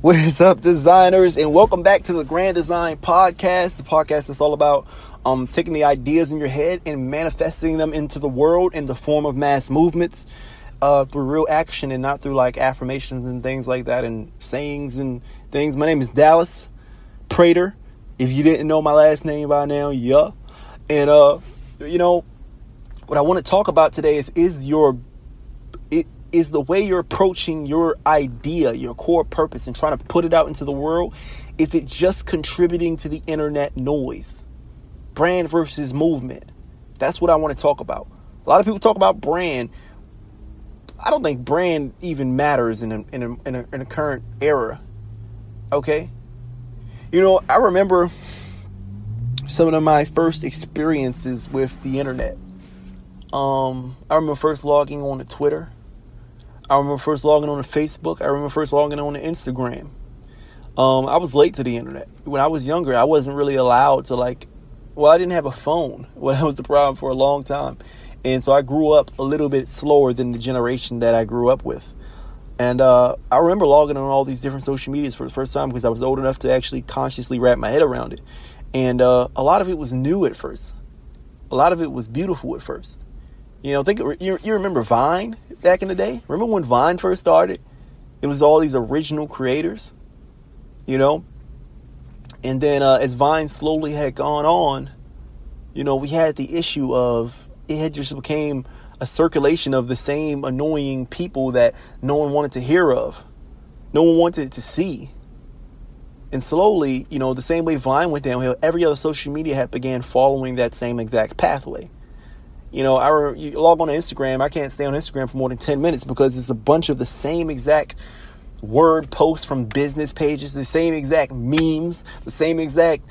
What is up, designers? And welcome back to the Grand Design Podcast, the podcast that's all about um, taking the ideas in your head and manifesting them into the world in the form of mass movements uh, through real action and not through like affirmations and things like that and sayings and things. My name is Dallas Prater. If you didn't know my last name by now, yeah. And, uh, you know, what I want to talk about today is is your is the way you're approaching your idea, your core purpose, and trying to put it out into the world. Is it just contributing to the internet noise? Brand versus movement. That's what I want to talk about. A lot of people talk about brand. I don't think brand even matters in a, in a, in a, in a current era. Okay? You know, I remember some of my first experiences with the internet. Um, I remember first logging on to Twitter. I remember first logging on to Facebook. I remember first logging on to Instagram. Um, I was late to the internet. When I was younger, I wasn't really allowed to like. Well, I didn't have a phone. Well, that was the problem for a long time, and so I grew up a little bit slower than the generation that I grew up with. And uh, I remember logging on all these different social medias for the first time because I was old enough to actually consciously wrap my head around it. And uh, a lot of it was new at first. A lot of it was beautiful at first. You know, think you, you remember Vine back in the day? Remember when Vine first started? It was all these original creators, you know. And then uh, as Vine slowly had gone on, you know, we had the issue of it had just became a circulation of the same annoying people that no one wanted to hear of, no one wanted to see. And slowly, you know, the same way Vine went downhill, every other social media had began following that same exact pathway. You know, I you log on to Instagram. I can't stay on Instagram for more than ten minutes because it's a bunch of the same exact word posts from business pages, the same exact memes, the same exact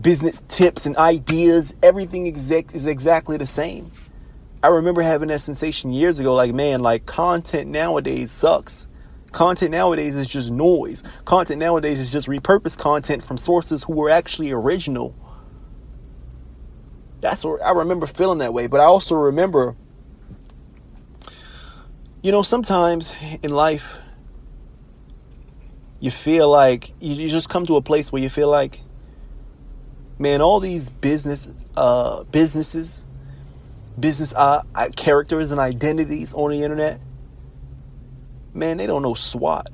business tips and ideas. Everything exact is exactly the same. I remember having that sensation years ago. Like, man, like content nowadays sucks. Content nowadays is just noise. Content nowadays is just repurposed content from sources who were actually original that's what I remember feeling that way. But I also remember, you know, sometimes in life, you feel like you just come to a place where you feel like, man, all these business uh, businesses, business uh, characters and identities on the internet, man, they don't know SWAT.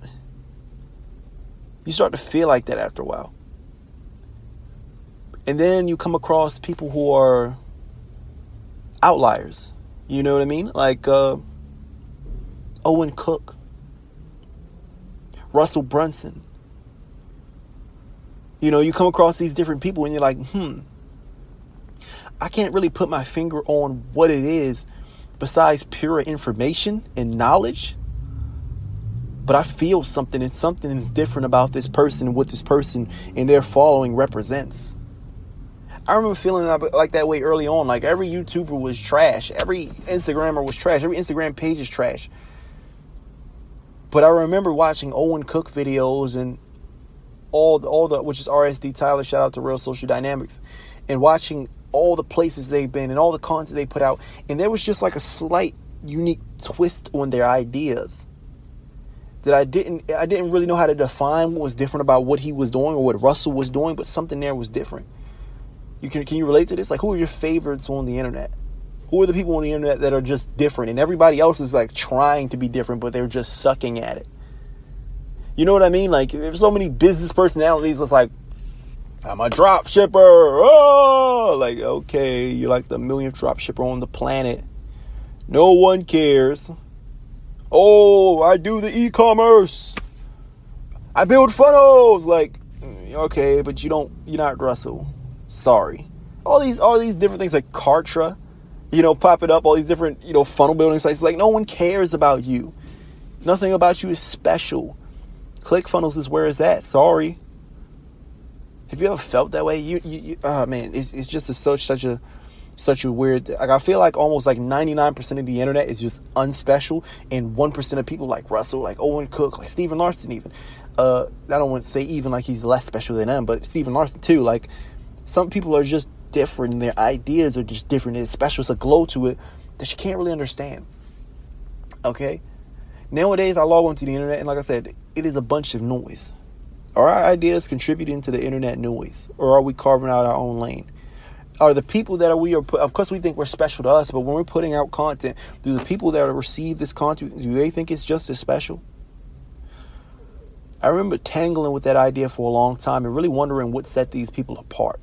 You start to feel like that after a while. And then you come across people who are outliers. You know what I mean? Like uh, Owen Cook, Russell Brunson. You know, you come across these different people and you're like, hmm, I can't really put my finger on what it is besides pure information and knowledge. But I feel something, and something is different about this person and what this person and their following represents. I remember feeling like that way early on. Like every YouTuber was trash, every Instagrammer was trash, every Instagram page is trash. But I remember watching Owen Cook videos and all the, all the which is RSD Tyler. Shout out to Real Social Dynamics, and watching all the places they've been and all the content they put out, and there was just like a slight unique twist on their ideas that I didn't I didn't really know how to define what was different about what he was doing or what Russell was doing, but something there was different. You can can you relate to this? Like, who are your favorites on the internet? Who are the people on the internet that are just different, and everybody else is like trying to be different, but they're just sucking at it? You know what I mean? Like, there's so many business personalities. It's like, I'm a drop shipper. Oh, like okay, you're like the millionth drop shipper on the planet. No one cares. Oh, I do the e-commerce. I build funnels. Like, mm, okay, but you don't. You're not Russell. Sorry. All these all these different things like Kartra, you know, popping up, all these different, you know, funnel building sites. Like no one cares about you. Nothing about you is special. ClickFunnels is where it's at. Sorry. Have you ever felt that way? You, you, you oh man, it's, it's just a, such such a such a weird. Like I feel like almost like ninety nine percent of the internet is just unspecial, and one percent of people like Russell, like Owen Cook, like Stephen Larsen even. Uh, I don't want to say even like he's less special than them, but Stephen Larsen too. Like some people are just different their ideas are just different. It's special. It's a glow to it that you can't really understand. Okay? Nowadays, I log onto the internet and, like I said, it is a bunch of noise. Are our ideas contributing to the internet noise, or are we carving out our own lane? Are the people that we are put, of course we think we're special to us, but when we're putting out content, do the people that receive this content do they think it's just as special? I remember tangling with that idea for a long time and really wondering what set these people apart.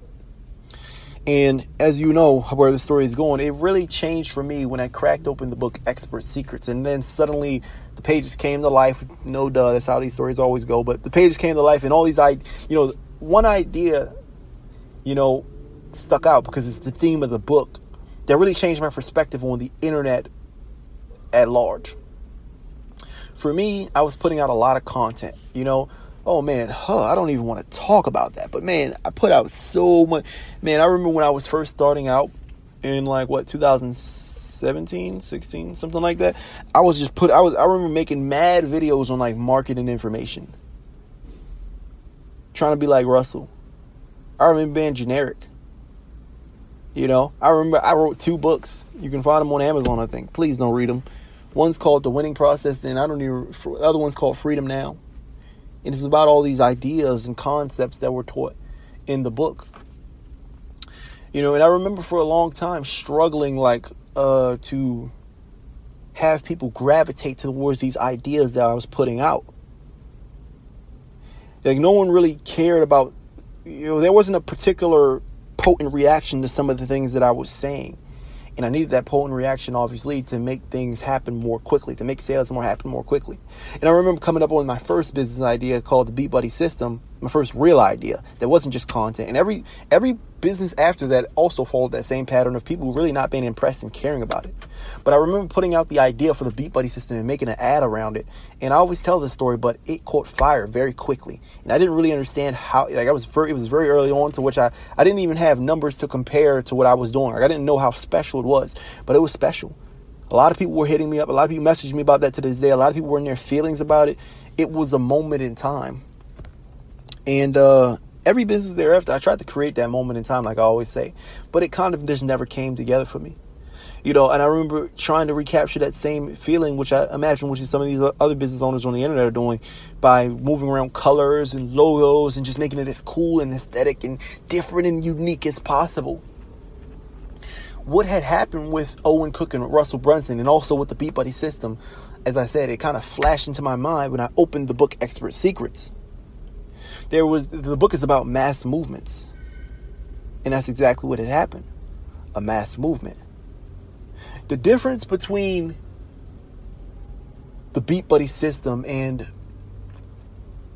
And as you know where the story is going, it really changed for me when I cracked open the book Expert Secrets. And then suddenly the pages came to life. No duh, that's how these stories always go. But the pages came to life and all these, I you know, one idea, you know, stuck out because it's the theme of the book that really changed my perspective on the internet at large for me, I was putting out a lot of content. You know, oh man, huh, I don't even want to talk about that. But man, I put out so much. Man, I remember when I was first starting out in like what 2017, 16, something like that. I was just put. I was. I remember making mad videos on like marketing information, trying to be like Russell. I remember being generic. You know, I remember I wrote two books. You can find them on Amazon, I think. Please don't read them. One's called The Winning Process, and I don't even, the other one's called Freedom Now. And it's about all these ideas and concepts that were taught in the book. You know, and I remember for a long time struggling like uh, to have people gravitate towards these ideas that I was putting out. Like no one really cared about you know, there wasn't a particular potent reaction to some of the things that I was saying. And I needed that potent reaction, obviously, to make things happen more quickly, to make sales more happen more quickly. And I remember coming up with my first business idea called the Beat Buddy System, my first real idea that wasn't just content. And every every business after that also followed that same pattern of people really not being impressed and caring about it. But I remember putting out the idea for the Beat Buddy system and making an ad around it. And I always tell this story, but it caught fire very quickly. And I didn't really understand how like I was very it was very early on to which I I didn't even have numbers to compare to what I was doing. Like I didn't know how special it was, but it was special. A lot of people were hitting me up. A lot of people messaged me about that to this day. A lot of people were in their feelings about it. It was a moment in time. And uh every business thereafter, I tried to create that moment in time, like I always say, but it kind of just never came together for me. You know, and I remember trying to recapture that same feeling, which I imagine, which is some of these other business owners on the internet are doing, by moving around colors and logos and just making it as cool and aesthetic and different and unique as possible. What had happened with Owen Cook and Russell Brunson, and also with the Beat Buddy system, as I said, it kind of flashed into my mind when I opened the book Expert Secrets there was the book is about mass movements. And that's exactly what had happened. A mass movement. The difference between the Beat Buddy system and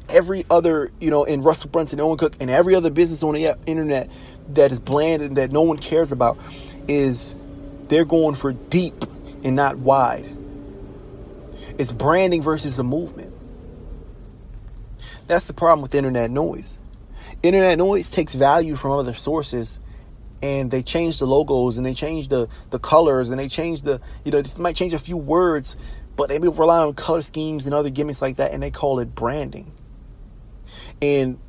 every other, you know, in Russell Brunson, Owen Cook, and every other business on the internet that is bland and that no one cares about is they're going for deep and not wide. It's branding versus a movement. That's the problem with internet noise. Internet noise takes value from other sources and they change the logos and they change the, the colors and they change the, you know, they might change a few words, but they rely on color schemes and other gimmicks like that and they call it branding. And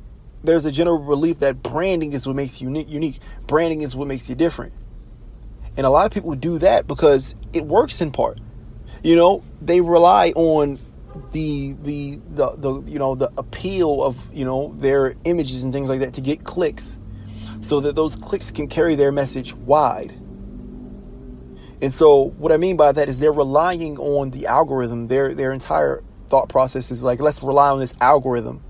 there's a general belief that branding is what makes you unique. unique. Branding is what makes you different. And a lot of people do that because it works in part. You know, they rely on the, the the the you know the appeal of you know their images and things like that to get clicks so that those clicks can carry their message wide. And so what i mean by that is they're relying on the algorithm. Their their entire thought process is like let's rely on this algorithm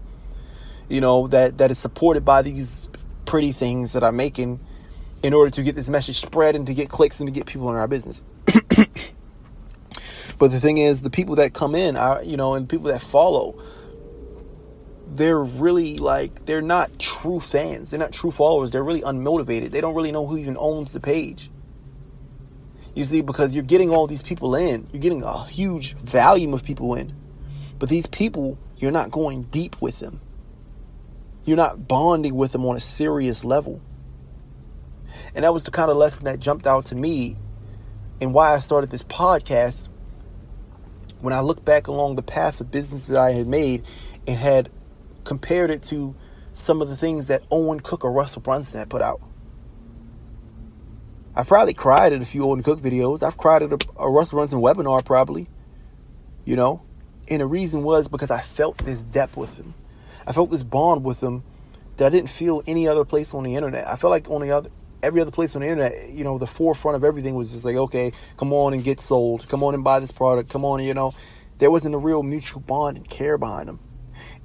you know that that is supported by these pretty things that i'm making in order to get this message spread and to get clicks and to get people in our business But the thing is, the people that come in are, you know, and people that follow, they're really like, they're not true fans. They're not true followers. They're really unmotivated. They don't really know who even owns the page. You see, because you're getting all these people in, you're getting a huge volume of people in. But these people, you're not going deep with them. You're not bonding with them on a serious level. And that was the kind of lesson that jumped out to me and why I started this podcast when I look back along the path of business that I had made and had compared it to some of the things that Owen Cook or Russell Brunson had put out. I probably cried at a few Owen Cook videos. I've cried at a, a Russell Brunson webinar, probably. You know? And the reason was because I felt this depth with him. I felt this bond with them that I didn't feel any other place on the internet. I felt like on the other every other place on the internet, you know, the forefront of everything was just like, okay, come on and get sold. Come on and buy this product. Come on, you know. There wasn't a real mutual bond and care behind them.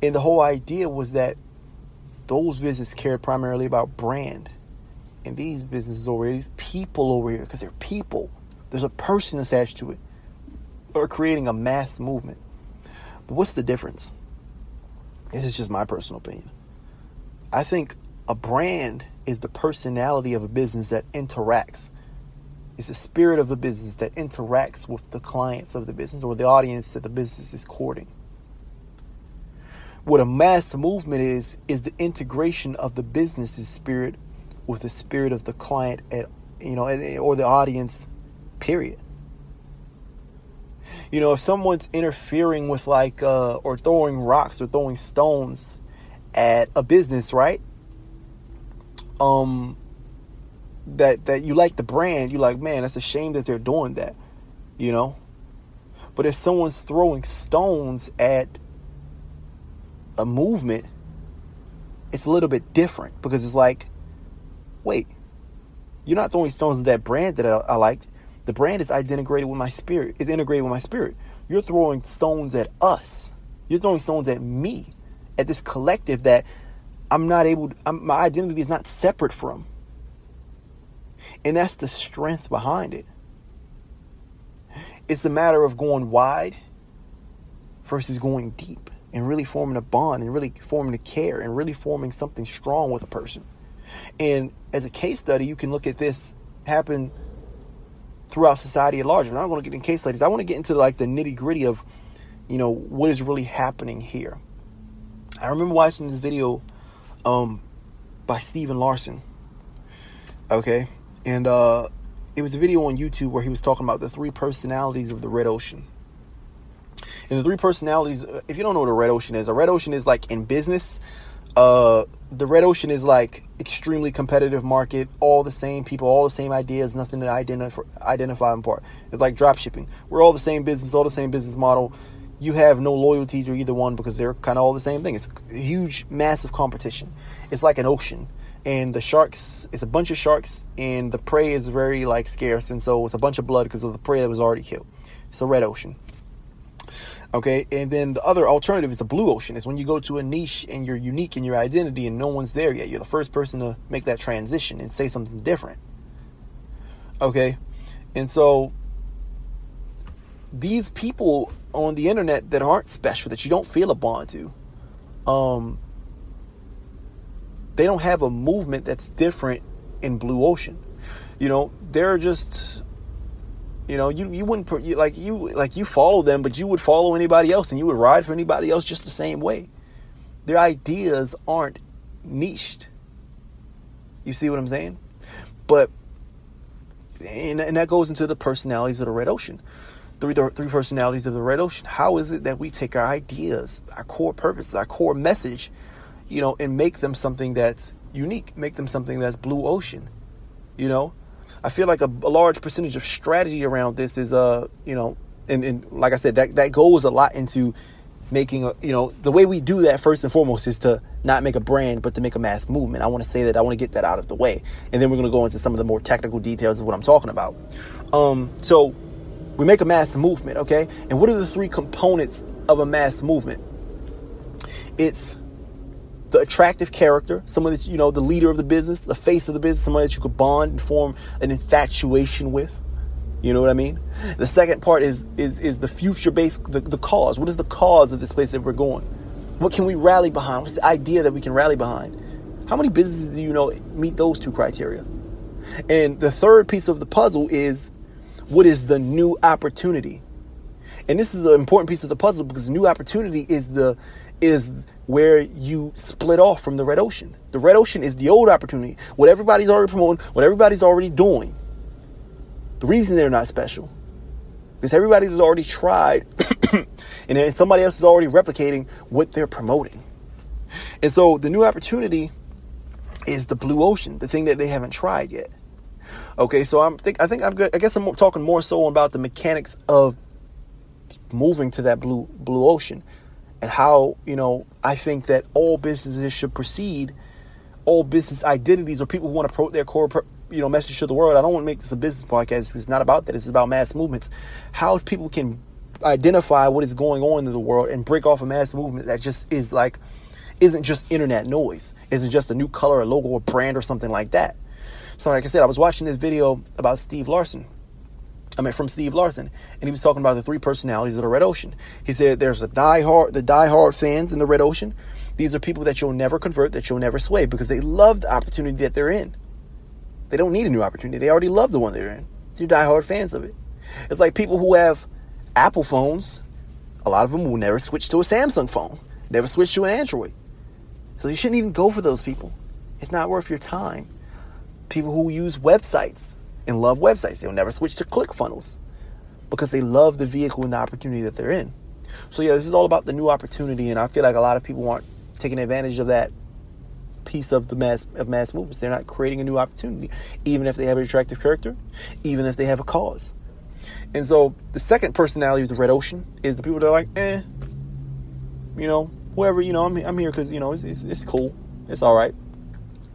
And the whole idea was that those businesses cared primarily about brand. And these businesses over here, these people over here, because they're people, there's a person attached to it, are creating a mass movement. But what's the difference? This is just my personal opinion. I think a brand is the personality of a business that interacts. It's the spirit of the business that interacts with the clients of the business or the audience that the business is courting. What a mass movement is, is the integration of the business's spirit with the spirit of the client at you know or the audience period you know if someone's interfering with like uh, or throwing rocks or throwing stones at a business right um that that you like the brand, you're like, man, that's a shame that they're doing that, you know. But if someone's throwing stones at a movement, it's a little bit different because it's like, wait, you're not throwing stones at that brand that I, I liked. The brand is integrated with my spirit. Is integrated with my spirit. You're throwing stones at us. You're throwing stones at me, at this collective that I'm not able. To, I'm, my identity is not separate from. And that's the strength behind it. It's a matter of going wide versus going deep and really forming a bond and really forming a care and really forming something strong with a person. And as a case study, you can look at this happen throughout society at large. I'm not going to get in case studies. I want to get into like the nitty gritty of, you know, what is really happening here. I remember watching this video um, by Stephen Larsen. Okay, and uh, it was a video on YouTube where he was talking about the three personalities of the red ocean. And the three personalities, uh, if you don't know what a red ocean is, a red ocean is like in business. Uh, the red ocean is like extremely competitive market, all the same people, all the same ideas, nothing to identify identify them apart. It's like drop shipping. We're all the same business, all the same business model. You have no loyalty to either one because they're kind of all the same thing. It's a huge, massive competition. It's like an ocean. And the sharks it's a bunch of sharks and the prey is very like scarce and so it's a bunch of blood because of the prey that was already killed. It's a red ocean. Okay? And then the other alternative is a blue ocean. It's when you go to a niche and you're unique in your identity and no one's there yet. You're the first person to make that transition and say something different. Okay? And so these people on the internet that aren't special that you don't feel a bond to um they don't have a movement that's different in blue ocean. You know they're just you know you you wouldn't you, like you like you follow them but you would follow anybody else and you would ride for anybody else just the same way. Their ideas aren't niched. You see what i'm saying? But and, and that goes into the personalities of the red ocean three three personalities of the red ocean how is it that we take our ideas our core purpose our core message you know, and make them something that's unique, make them something that's blue ocean, you know. I feel like a, a large percentage of strategy around this is, uh, you know, and, and like I said, that, that goes a lot into making a, you know, the way we do that first and foremost is to not make a brand, but to make a mass movement. I want to say that I want to get that out of the way. And then we're going to go into some of the more technical details of what I'm talking about. Um, so we make a mass movement, okay? And what are the three components of a mass movement? It's the attractive character, someone that you know, the leader of the business, the face of the business, someone that you could bond and form an infatuation with. You know what I mean? The second part is is is the future based the, the cause. What is the cause of this place that we're going? What can we rally behind? What's the idea that we can rally behind? How many businesses do you know meet those two criteria? And the third piece of the puzzle is what is the new opportunity? And this is an important piece of the puzzle because new opportunity is the is where you split off from the red ocean. The red ocean is the old opportunity. What everybody's already promoting, what everybody's already doing. The reason they're not special is everybody's already tried and then somebody else is already replicating what they're promoting. And so the new opportunity is the blue ocean, the thing that they haven't tried yet. Okay, so I'm think I think I'm good. I guess I'm talking more so about the mechanics of moving to that blue blue ocean and how, you know, I think that all businesses should proceed, all business identities or people who want to promote their core, you know, message to the world. I don't want to make this a business podcast. It's not about that. It's about mass movements. How people can identify what is going on in the world and break off a mass movement that just is like, isn't just internet noise. Isn't just a new color, a logo, a brand, or something like that. So, like I said, I was watching this video about Steve Larsen. I mean, from Steve Larsen, and he was talking about the three personalities of the Red Ocean. He said there's a diehard, the diehard fans in the Red Ocean. These are people that you'll never convert, that you'll never sway, because they love the opportunity that they're in. They don't need a new opportunity. They already love the one they're in. They're diehard fans of it. It's like people who have Apple phones. A lot of them will never switch to a Samsung phone, never switch to an Android. So you shouldn't even go for those people. It's not worth your time. People who use websites and love websites, they'll never switch to ClickFunnels because they love the vehicle and the opportunity that they're in. So yeah, this is all about the new opportunity, and I feel like a lot of people aren't taking advantage of that piece of the mass of mass movements. They're not creating a new opportunity, even if they have an attractive character, even if they have a cause. And so the second personality of the Red Ocean is the people that are like, eh, you know, whoever, you know, I'm, I'm here because, you know, it's, it's, it's, cool. It's all right.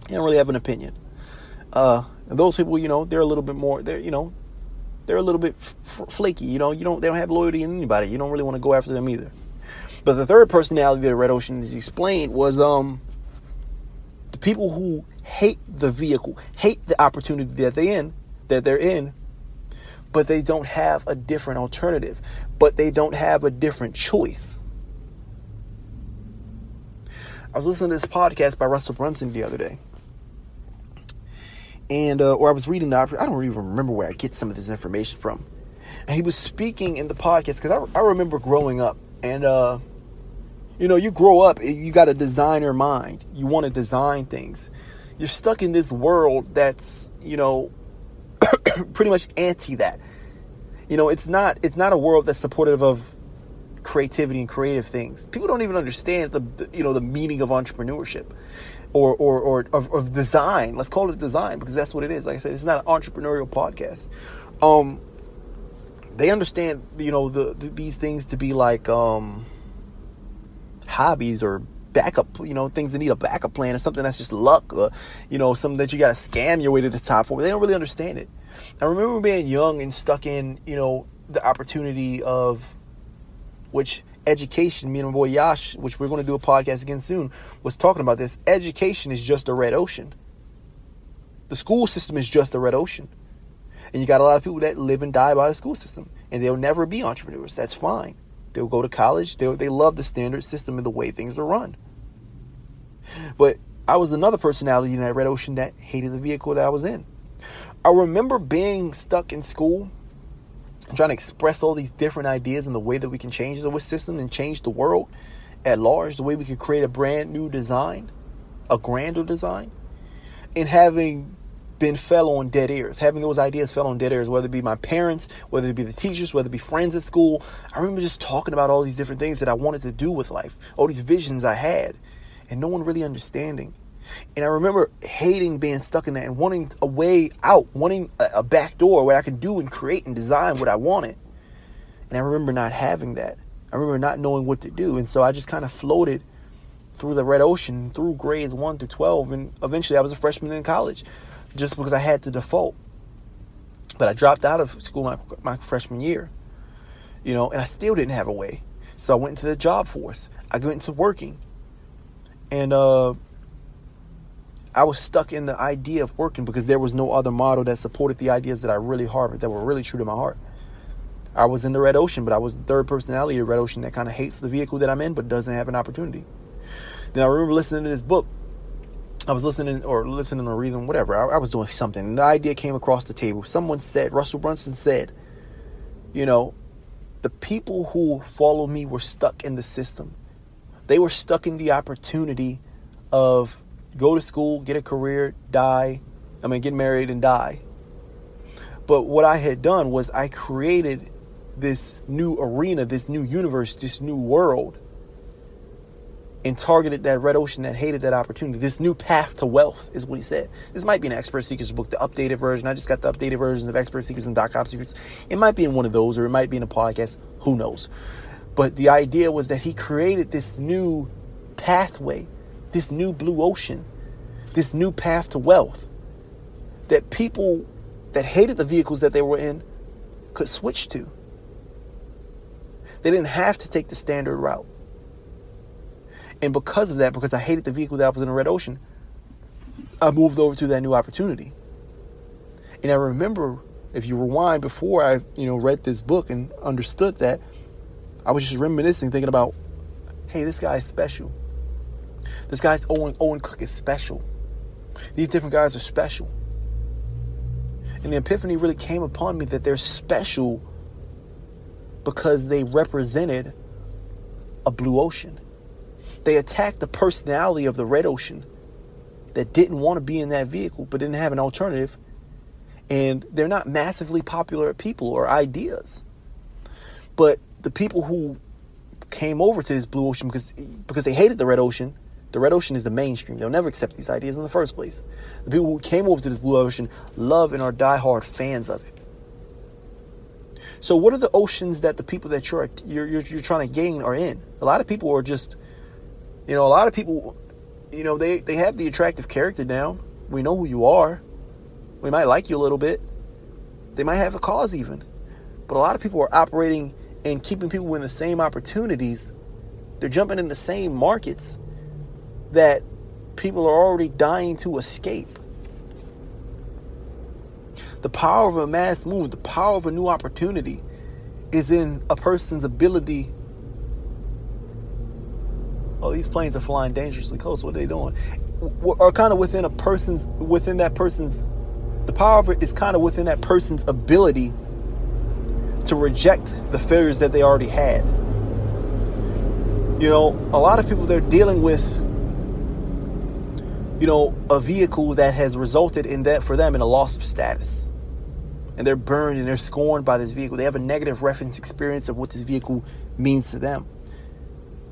You don't really have an opinion. Uh, those people, you know, they're a little bit more, they're, you know, they're a little bit f- flaky. You know, you don't, they don't have loyalty in anybody. You don't really want to go after them either. But the third personality that Red Ocean is explained was, um, the people who hate the vehicle, hate the opportunity that they in, that they're in, but they don't have a different alternative, but they don't have a different choice. I was listening to this podcast by Russell Brunson the other day. And, uh, or I was reading the, I don't even remember where I get some of this information from. And he was speaking in the podcast because I, I remember growing up and, uh, you know, you grow up, you got a designer mind. You want to design things. You're stuck in this world that's, you know, pretty much anti that. You know, it's not it's not a world that's supportive of creativity and creative things. People don't even understand the, the you know the meaning of entrepreneurship or or or of, of, design. Let's call it design because that's what it is. Like I said, it's not an entrepreneurial podcast. Um, they understand you know the, the these things to be like um hobbies or backup, you know, things that need a backup plan or something that's just luck or, you know, something that you got to scam your way to the top for. They don't really understand it. I remember being young and stuck in, you know, the opportunity of which education, me and my boy Yash, which we're going to do a podcast again soon, was talking about this. Education is just a red ocean. The school system is just a red ocean. And you got a lot of people that live and die by the school system, and they'll never be entrepreneurs. That's fine. They'll go to college. They they love the standard system and the way things are run. But I was another personality in that red ocean that hated the vehicle that I was in. I remember being stuck in school trying to express all these different ideas and the way that we can change the system and change the world at large, the way we could create a brand new design, a grander design, and having been fell on dead ears. Having those ideas fell on dead ears, whether it be my parents, whether it be the teachers, whether it be friends at school. I remember just talking about all these different things that I wanted to do with life, all these visions I had, and no one really understanding. And I remember hating being stuck in that and wanting a way out, wanting a, a back door where I could do and create and design what I wanted. And I remember not having that. I remember not knowing what to do. And so I just kind of floated through the red ocean, through grades 1 through 12. And eventually I was a freshman in college just because I had to default. But I dropped out of school my, my freshman year, you know, and I still didn't have a way. So I went into the job force. I went into working. And uh, I was stuck in the idea of working because there was no other model that supported the ideas that I really harbored, that were really true to my heart. I was in the red ocean, but I was the third personality of the red ocean that kind of hates the vehicle that I'm in, but doesn't have an opportunity. Then I remember listening to this book. I was listening or listening or reading, whatever. I, I was doing something. And the idea came across the table. Someone said, Russell Brunson said, you know, the people who followed me were stuck in the system. They were stuck in the opportunity of go to school, get a career, die. I mean, get married and die. But what I had done was I created this new arena, this new universe, this new world, and targeted that red ocean that hated that opportunity. This new path to wealth is what he said. This might be an Expert Secrets book, the updated version. I just got the updated versions of Expert Secrets and Dot Com Secrets. It might be in one of those, or it might be in a podcast. Who knows? But the idea was that he created this new pathway, this new blue ocean, this new path to wealth that people that hated the vehicles that they were in could switch to. They didn't have to take the standard route. And because of that, because I hated the vehicle that was in the red ocean, I moved over to that new opportunity. And I remember, if you rewind before I, you know, read this book and understood that, I was just reminiscing, thinking about, hey, this guy is special. This guy's Owen Owen Cook is special. These different guys are special. And the epiphany really came upon me that they're special because they represented a blue ocean. They attacked the personality of the red ocean that didn't want to be in that vehicle but didn't have an alternative. And they're not massively popular people or ideas. But the people who came over to this blue ocean because because they hated the red ocean the red ocean is the mainstream. They'll never accept these ideas in the first place. The people who came over to this blue ocean love and are diehard fans of it. So, what are the oceans that the people that you're, you're you're, you're trying to gain are in? A lot of people are just, you know, a lot of people, you know, they they have the attractive character down. We know who you are. We might like you a little bit. They might have a cause even, but a lot of people are operating and keeping people in the same opportunities. They're jumping in the same markets that people are already dying to escape. The power of a mass movement, the power of a new opportunity is in a person's ability. Oh, these planes are flying dangerously close. What are they doing? Or kind of within a person's, within that person's, the power of it is kind of within that person's ability to reject the failures that they already had. You know, a lot of people they're dealing with you know, a vehicle that has resulted in that for them in a loss of status. And they're burned and they're scorned by this vehicle. They have a negative reference experience of what this vehicle means to them.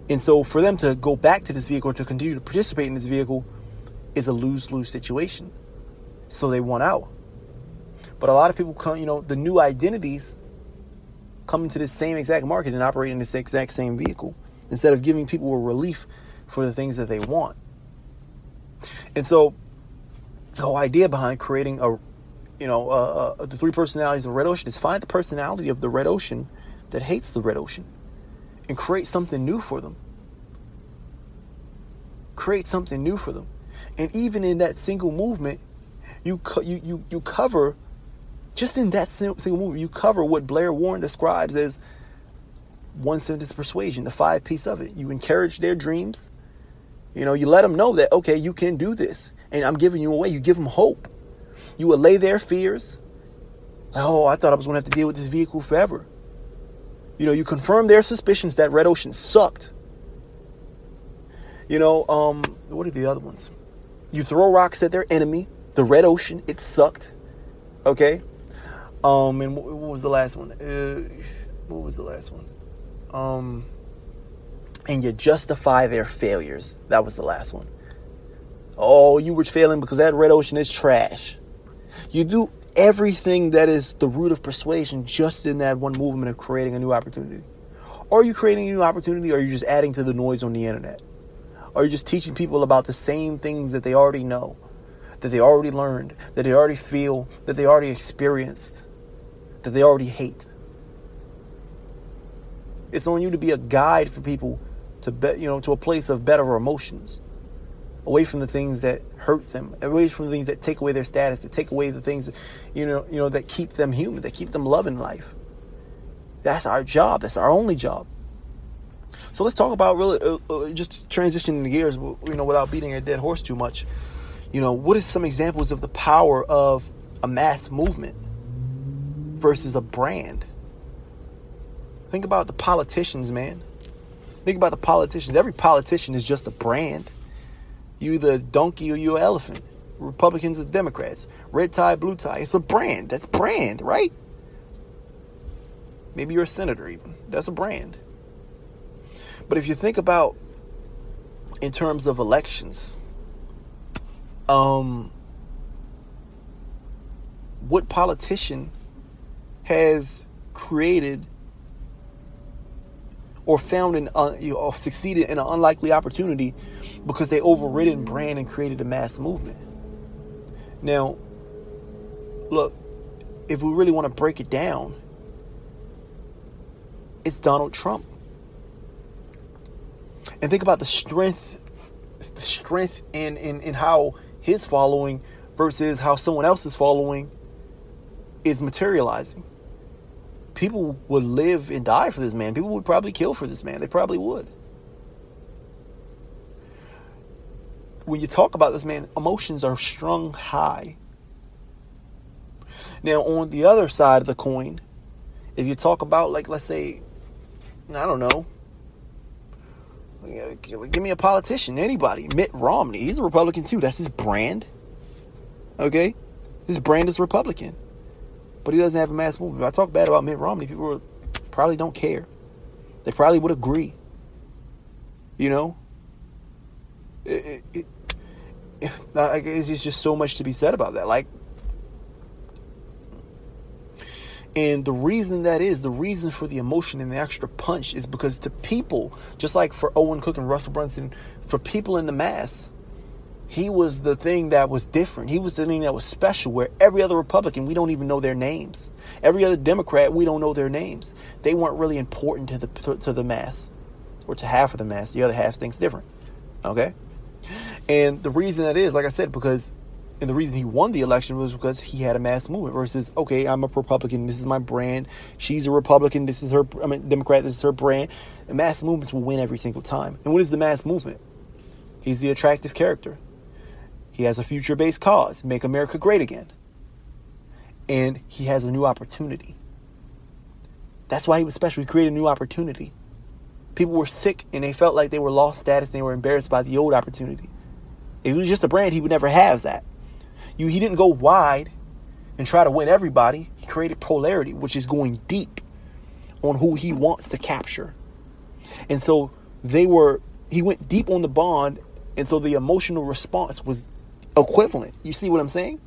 And so for them to go back to this vehicle to continue to participate in this vehicle is a lose-lose situation. So they want out. But a lot of people come, you know, the new identities come into this same exact market and operate in this exact same vehicle instead of giving people a relief for the things that they want. And so the whole idea behind creating a, you know, uh, uh, the three personalities of the red ocean is find the personality of the red ocean that hates the red ocean and create something new for them. Create something new for them. And even in that single movement, you, co- you, you, you cover, just in that single movement, you cover what Blair Warren describes as one sentence persuasion, the five piece of it. You encourage their dreams, you know, you let them know that, okay, you can do this. And I'm giving you away. You give them hope. You allay their fears. Oh, I thought I was going to have to deal with this vehicle forever. You know, you confirm their suspicions that Red Ocean sucked. You know, um, what are the other ones? You throw rocks at their enemy, the Red Ocean. It sucked. Okay. Um, and what was the last one? Uh, what was the last one? Um, and you justify their failures. That was the last one. Oh, you were failing because that red ocean is trash. You do everything that is the root of persuasion just in that one movement of creating a new opportunity. Are you creating a new opportunity or are you just adding to the noise on the internet? Are you just teaching people about the same things that they already know, that they already learned, that they already feel, that they already experienced, that they already hate? It's on you to be a guide for people to be, you know to a place of better emotions away from the things that hurt them away from the things that take away their status to take away the things that, you know you know that keep them human that keep them loving life. That's our job. That's our only job. So let's talk about really uh, uh, just transitioning the gears you know without beating a dead horse too much. You know what is some examples of the power of a mass movement versus a brand? Think about the politicians man Think about the politicians. Every politician is just a brand. You either donkey or you an elephant. Republicans or Democrats. Red tie, blue tie. It's a brand. That's brand, right? Maybe you're a senator even. That's a brand. But if you think about in terms of elections, um, what politician has created or found an uh, you know, succeeded in an unlikely opportunity because they overridden brand and created a mass movement. Now, look, if we really want to break it down, it's Donald Trump. And think about the strength, the strength in, in, in how his following versus how someone else's following is materializing people would live and die for this man. People would probably kill for this man. They probably would. When you talk about this man, emotions are strung high. Now, on the other side of the coin, if you talk about, like, let's say, I don't know, give me a politician, anybody, Mitt Romney, he's a Republican too. That's his brand. Okay? His brand is Republican but he doesn't have a mass movement. If I talk bad about Mitt Romney, people probably don't care. They probably would agree. You know, it, it, it, it's just so much to be said about that. Like, and the reason that is, the reason for the emotion and the extra punch is because to people, just like for Owen Cook and Russell Brunson, for people in the mass, he was the thing that was different. He was the thing that was special where every other Republican, we don't even know their names. Every other Democrat, we don't know their names. They weren't really important to the to, to the mass or to half of the mass. The other half thinks different. Okay? And the reason that is, like I said, because and the reason he won the election was because he had a mass movement versus, okay, I'm a Republican, this is my brand. She's a Republican, this is her, I mean, Democrat, this is her brand. And mass movements will win every single time. And what is the mass movement? He's the attractive character. He has a future based cause, make America great again. And he has a new opportunity. That's why he was special. He created a new opportunity. People were sick and they felt like they were lost status and they were embarrassed by the old opportunity. If he was just a brand, he would never have that. You, he didn't go wide and try to win everybody. He created polarity, which is going deep on who he wants to capture. And so they were, he went deep on the bond. And so the emotional response was equivalent. You see what I'm saying?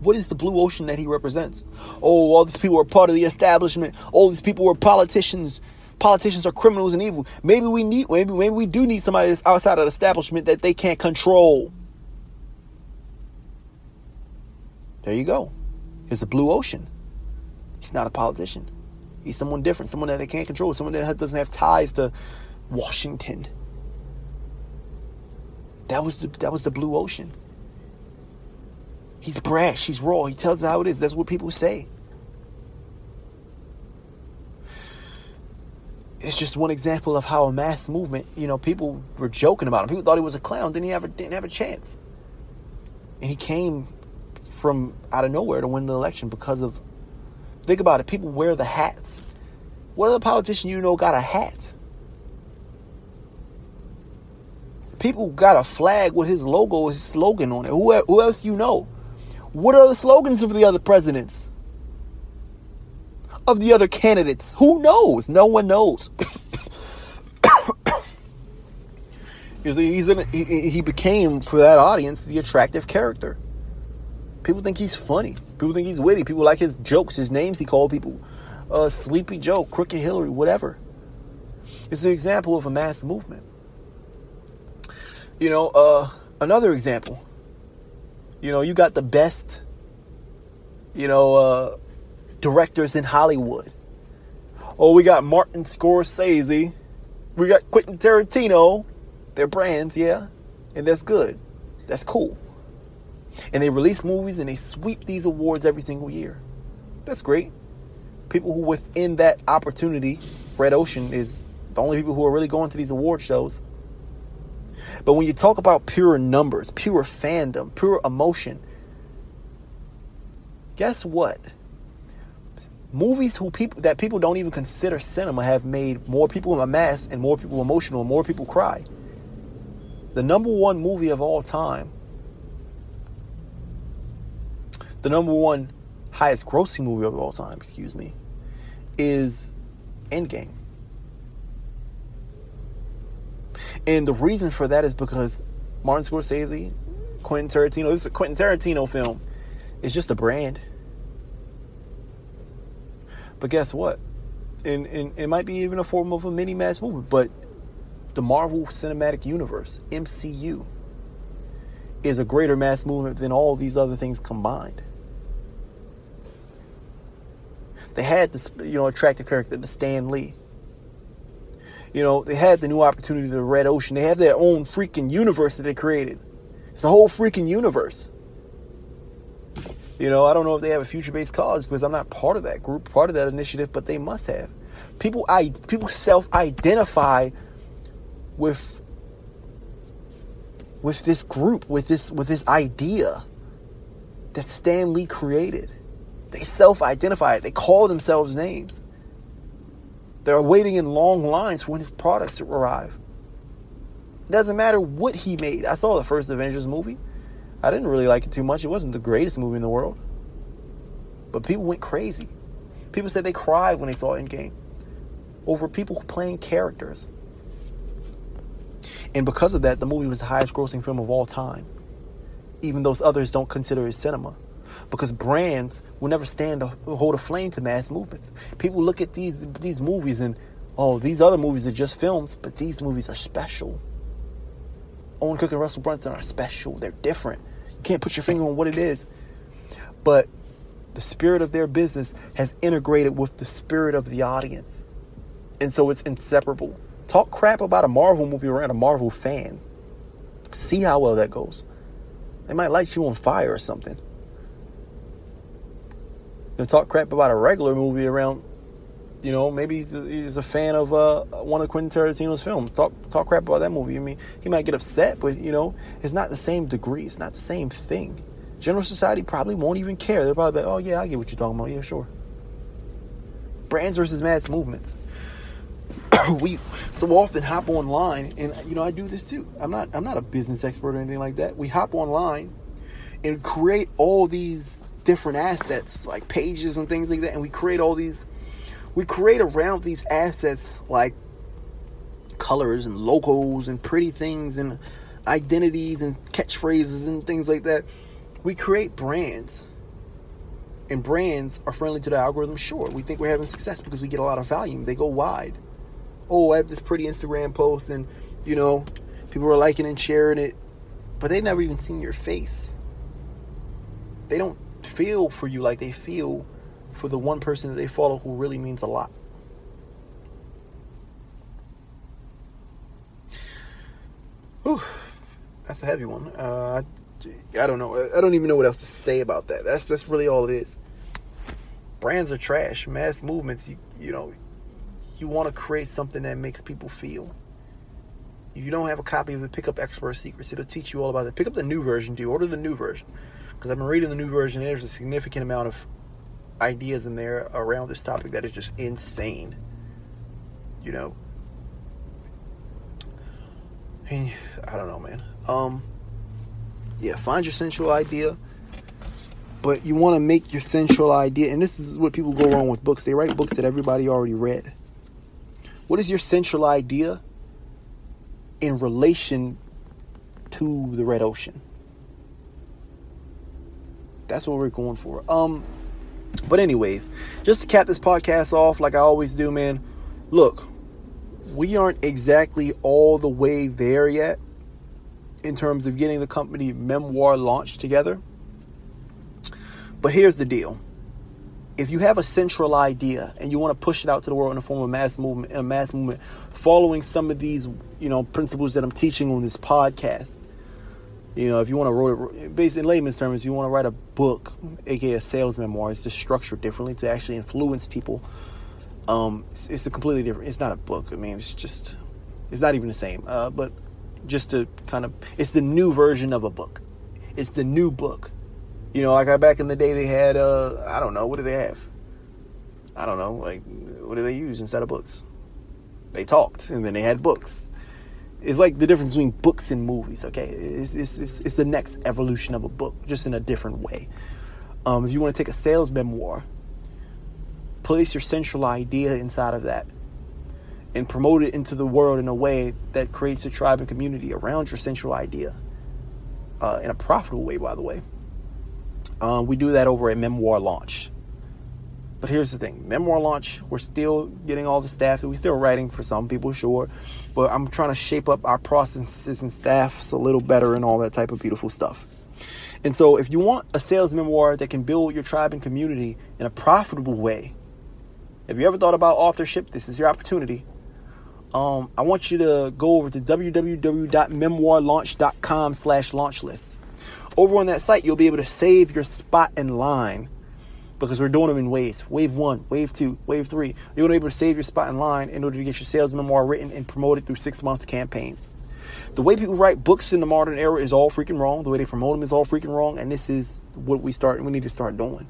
What is the blue ocean that he represents? Oh, all these people are part of the establishment. All these people were politicians. Politicians are criminals and evil. Maybe we need, maybe, maybe we do need somebody that's outside of the establishment that they can't control. There you go. It's a blue ocean. He's not a politician. He's someone different, someone that they can't control, someone that doesn't have ties to Washington. That was the that was the blue ocean. He's brash. He's raw. He tells how it is. That's what people say. It's just one example of how a mass movement, you know, people were joking about him. People thought he was a clown. Didn't he ever didn't have a chance? And he came from out of nowhere to win the election because of think about it, people wear the hats. What other politician you know got a hat? People got a flag with his logo, his slogan on it. Who, who else you know? What are the slogans of the other presidents? Of the other candidates? Who knows? No one knows. he's in, he, he became for that audience the attractive character. People think he's funny. People think he's witty. People like his jokes, his names he called people. Uh, Sleepy Joe, Crooked Hillary, whatever. It's an example of a mass movement. You know, uh, another example you know, you got the best, you know, uh, directors in Hollywood. Oh, we got Martin Scorsese. We got Quentin Tarantino. They're brands, yeah. And that's good. That's cool. And they release movies and they sweep these awards every single year. That's great. People who within that opportunity, Red Ocean is the only people who are really going to these award shows. But when you talk about pure numbers, pure fandom, pure emotion, guess what? Movies who people that people don't even consider cinema have made more people amass and more people emotional and more people cry. The number one movie of all time, the number one highest grossing movie of all time, excuse me, is Endgame. And the reason for that is because Martin Scorsese, Quentin Tarantino, this is a Quentin Tarantino film. It's just a brand. But guess what? and, and it might be even a form of a mini mass movement, but the Marvel Cinematic Universe, MCU, is a greater mass movement than all these other things combined. They had this, you know, attract attractive character, the Stan Lee. You know, they had the new opportunity to the Red Ocean. They have their own freaking universe that they created. It's a whole freaking universe. You know, I don't know if they have a future-based cause because I'm not part of that group, part of that initiative, but they must have. People, I people self-identify with with this group, with this with this idea that Stan Lee created. They self-identify. They call themselves names. They're waiting in long lines for when his products to arrive. It doesn't matter what he made. I saw the first Avengers movie. I didn't really like it too much. It wasn't the greatest movie in the world. But people went crazy. People said they cried when they saw Endgame over people playing characters. And because of that, the movie was the highest grossing film of all time. Even those others don't consider it cinema. Because brands will never stand to hold a flame to mass movements. People look at these these movies and oh, these other movies are just films, but these movies are special. Owen Cook and Russell Brunson are special. They're different. You can't put your finger on what it is. But the spirit of their business has integrated with the spirit of the audience. And so it's inseparable. Talk crap about a Marvel movie around a Marvel fan. See how well that goes. They might light you on fire or something. Talk crap about a regular movie around, you know, maybe he's a, he's a fan of uh, one of Quentin Tarantino's films. Talk talk crap about that movie. I mean, he might get upset, but you know, it's not the same degree. It's not the same thing. General society probably won't even care. They're probably like, oh yeah, I get what you're talking about. Yeah, sure. Brands versus mass movements. we so often hop online, and you know I do this too. I'm not I'm not a business expert or anything like that. We hop online and create all these different assets like pages and things like that, and we create all these. We create around these assets like colors and logos and pretty things and identities and catchphrases and things like that. We create brands and brands are friendly to the algorithm, sure. We think we're having success because we get a lot of volume. They go wide oh, I have this pretty Instagram post and, you know, people are liking and sharing it, but they never even seen your face. They don't feel for you like they feel for the one person that they follow who really means a lot. Whew, that's a heavy one. Uh, I, don't know. I don't even know what else to say about that. That's that's really all it is. Brands are trash. Mass movements, you you know, you want to create something that makes people feel. If you don't have a copy of it, pick up Expert Secrets. It'll teach you all about it. Pick up the new version, Do Order the new version. Because I've been reading the new version, and there's a significant amount of ideas in there around this topic that is just insane. You know? And I don't know, man. Um, yeah, find your central idea. But you want to make your central idea, and this is what people go wrong with books. They write books that everybody already read. What is your central idea in relation to the red ocean? That's what we're going for. Um, but anyways, just to cap this podcast off, like I always do, man. Look, we aren't exactly all the way there yet in terms of getting the company memoir launched together. But here's the deal if you have a central idea and you want to push it out to the world in the form of mass movement, in a mass movement, following some of these, you know, principles that I'm teaching on this podcast, you know, if you want to write, basically in layman's terms, if you want to write a book, aka a sales memoir, it's just structured differently to actually influence people. Um, it's, it's a completely different. It's not a book. I mean, it's just, it's not even the same. Uh, but just to kind of, it's the new version of a book. It's the new book you know, like I, back in the day, they had uh, I don't know, what do they have? I don't know, like what do they use instead of books? They talked, and then they had books. It's like the difference between books and movies. Okay, it's it's it's, it's the next evolution of a book, just in a different way. Um, if you want to take a sales memoir, place your central idea inside of that and promote it into the world in a way that creates a tribe and community around your central idea uh, in a profitable way, by the way. Um, we do that over at Memoir Launch. But here's the thing memoir launch, we're still getting all the staff. We're still writing for some people, sure. But I'm trying to shape up our processes and staffs a little better and all that type of beautiful stuff. And so, if you want a sales memoir that can build your tribe and community in a profitable way, if you ever thought about authorship, this is your opportunity. Um, I want you to go over to www.memoirlaunch.com slash launch list. Over on that site, you'll be able to save your spot in line because we're doing them in waves. Wave one, wave two, wave three. You're going to be able to save your spot in line in order to get your sales memoir written and promoted through six month campaigns. The way people write books in the modern era is all freaking wrong. The way they promote them is all freaking wrong. And this is what we start. We need to start doing.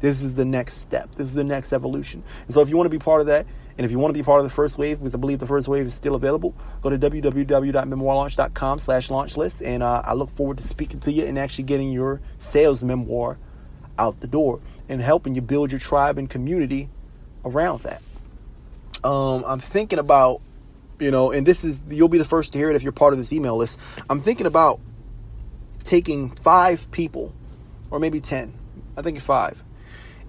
This is the next step. This is the next evolution. And so, if you want to be part of that, and if you want to be part of the first wave, because I believe the first wave is still available, go to www.memoirlaunch.com slash launch list. And uh, I look forward to speaking to you and actually getting your sales memoir out the door and helping you build your tribe and community around that. Um, I'm thinking about, you know, and this is, you'll be the first to hear it if you're part of this email list. I'm thinking about taking five people, or maybe 10, I think five,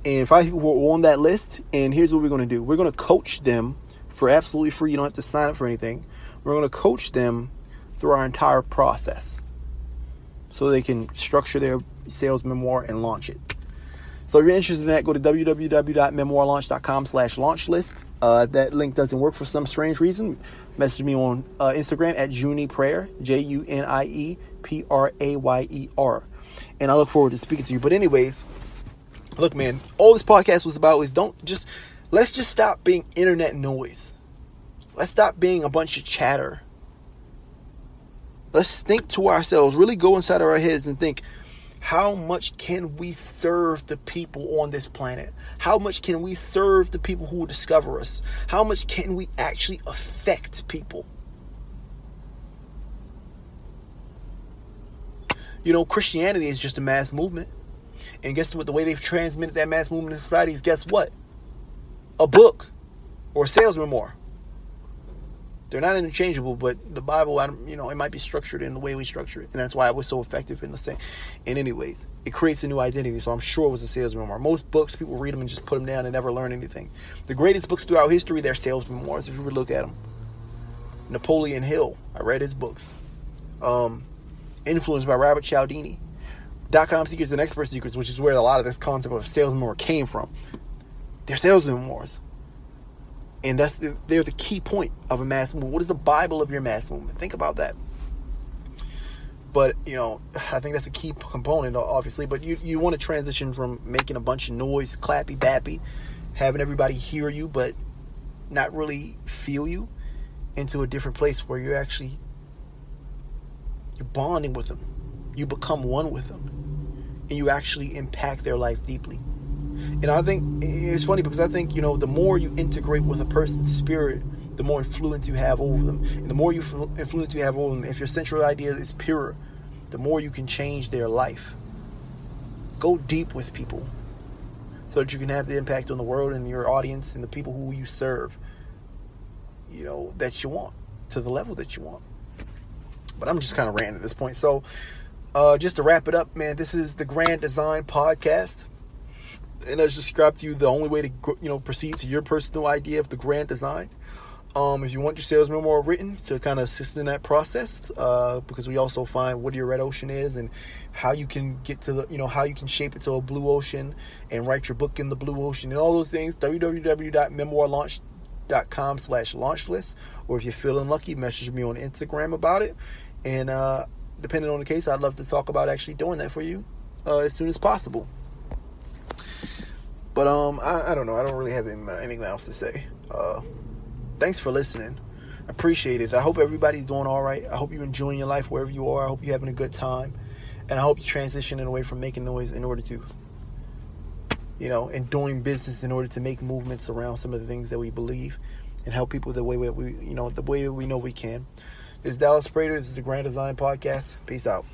and five people who are on that list. And here's what we're going to do we're going to coach them for absolutely free. You don't have to sign up for anything. We're going to coach them through our entire process so they can structure their sales memoir and launch it. So if you're interested in that, go to www.memoirlaunch.com slash launch list. Uh, that link doesn't work for some strange reason, message me on uh, Instagram at Junie Prayer, J U N I E P R A Y E R. And I look forward to speaking to you. But, anyways, look, man, all this podcast was about is don't just, let's just stop being internet noise. Let's stop being a bunch of chatter. Let's think to ourselves, really go inside of our heads and think, how much can we serve the people on this planet? How much can we serve the people who will discover us? How much can we actually affect people? You know, Christianity is just a mass movement. And guess what? The way they've transmitted that mass movement in society is guess what? A book or a sales memoir. They're not interchangeable, but the Bible, you know, it might be structured in the way we structure it, and that's why it was so effective in the same. In anyways, it creates a new identity. So I'm sure it was a sales memoir. Most books, people read them and just put them down and never learn anything. The greatest books throughout history, they're sales memoirs. If you look at them, Napoleon Hill, I read his books. Um, influenced by Robert Cialdini. Dot com secrets and expert secrets, which is where a lot of this concept of sales memoir came from. They're sales memoirs. And that's they're the key point of a mass movement. What is the Bible of your mass movement? Think about that. But you know, I think that's a key component, obviously. But you you want to transition from making a bunch of noise, clappy bappy, having everybody hear you, but not really feel you, into a different place where you're actually you're bonding with them. You become one with them, and you actually impact their life deeply. And I think it's funny because I think, you know, the more you integrate with a person's spirit, the more influence you have over them. And the more you influence you have over them, if your central idea is pure, the more you can change their life. Go deep with people so that you can have the impact on the world and your audience and the people who you serve, you know, that you want to the level that you want. But I'm just kind of ranting at this point. So, uh, just to wrap it up, man, this is the Grand Design Podcast and as described to you, the only way to you know proceed to your personal idea of the grand design. Um, if you want your sales memoir written to kind of assist in that process, uh, because we also find what your red ocean is and how you can get to the, you know, how you can shape it to a blue ocean and write your book in the blue ocean and all those things. www.memoirlaunch.com slash launch list. Or if you're feeling lucky, message me on Instagram about it. And uh, depending on the case, I'd love to talk about actually doing that for you uh, as soon as possible. But um, I, I don't know. I don't really have anything else to say. Uh, thanks for listening. I appreciate it. I hope everybody's doing all right. I hope you're enjoying your life wherever you are. I hope you're having a good time, and I hope you're transitioning away from making noise in order to, you know, and doing business in order to make movements around some of the things that we believe, and help people the way we, you know, the way we know we can. This is Dallas Prater. This is the Grand Design Podcast. Peace out.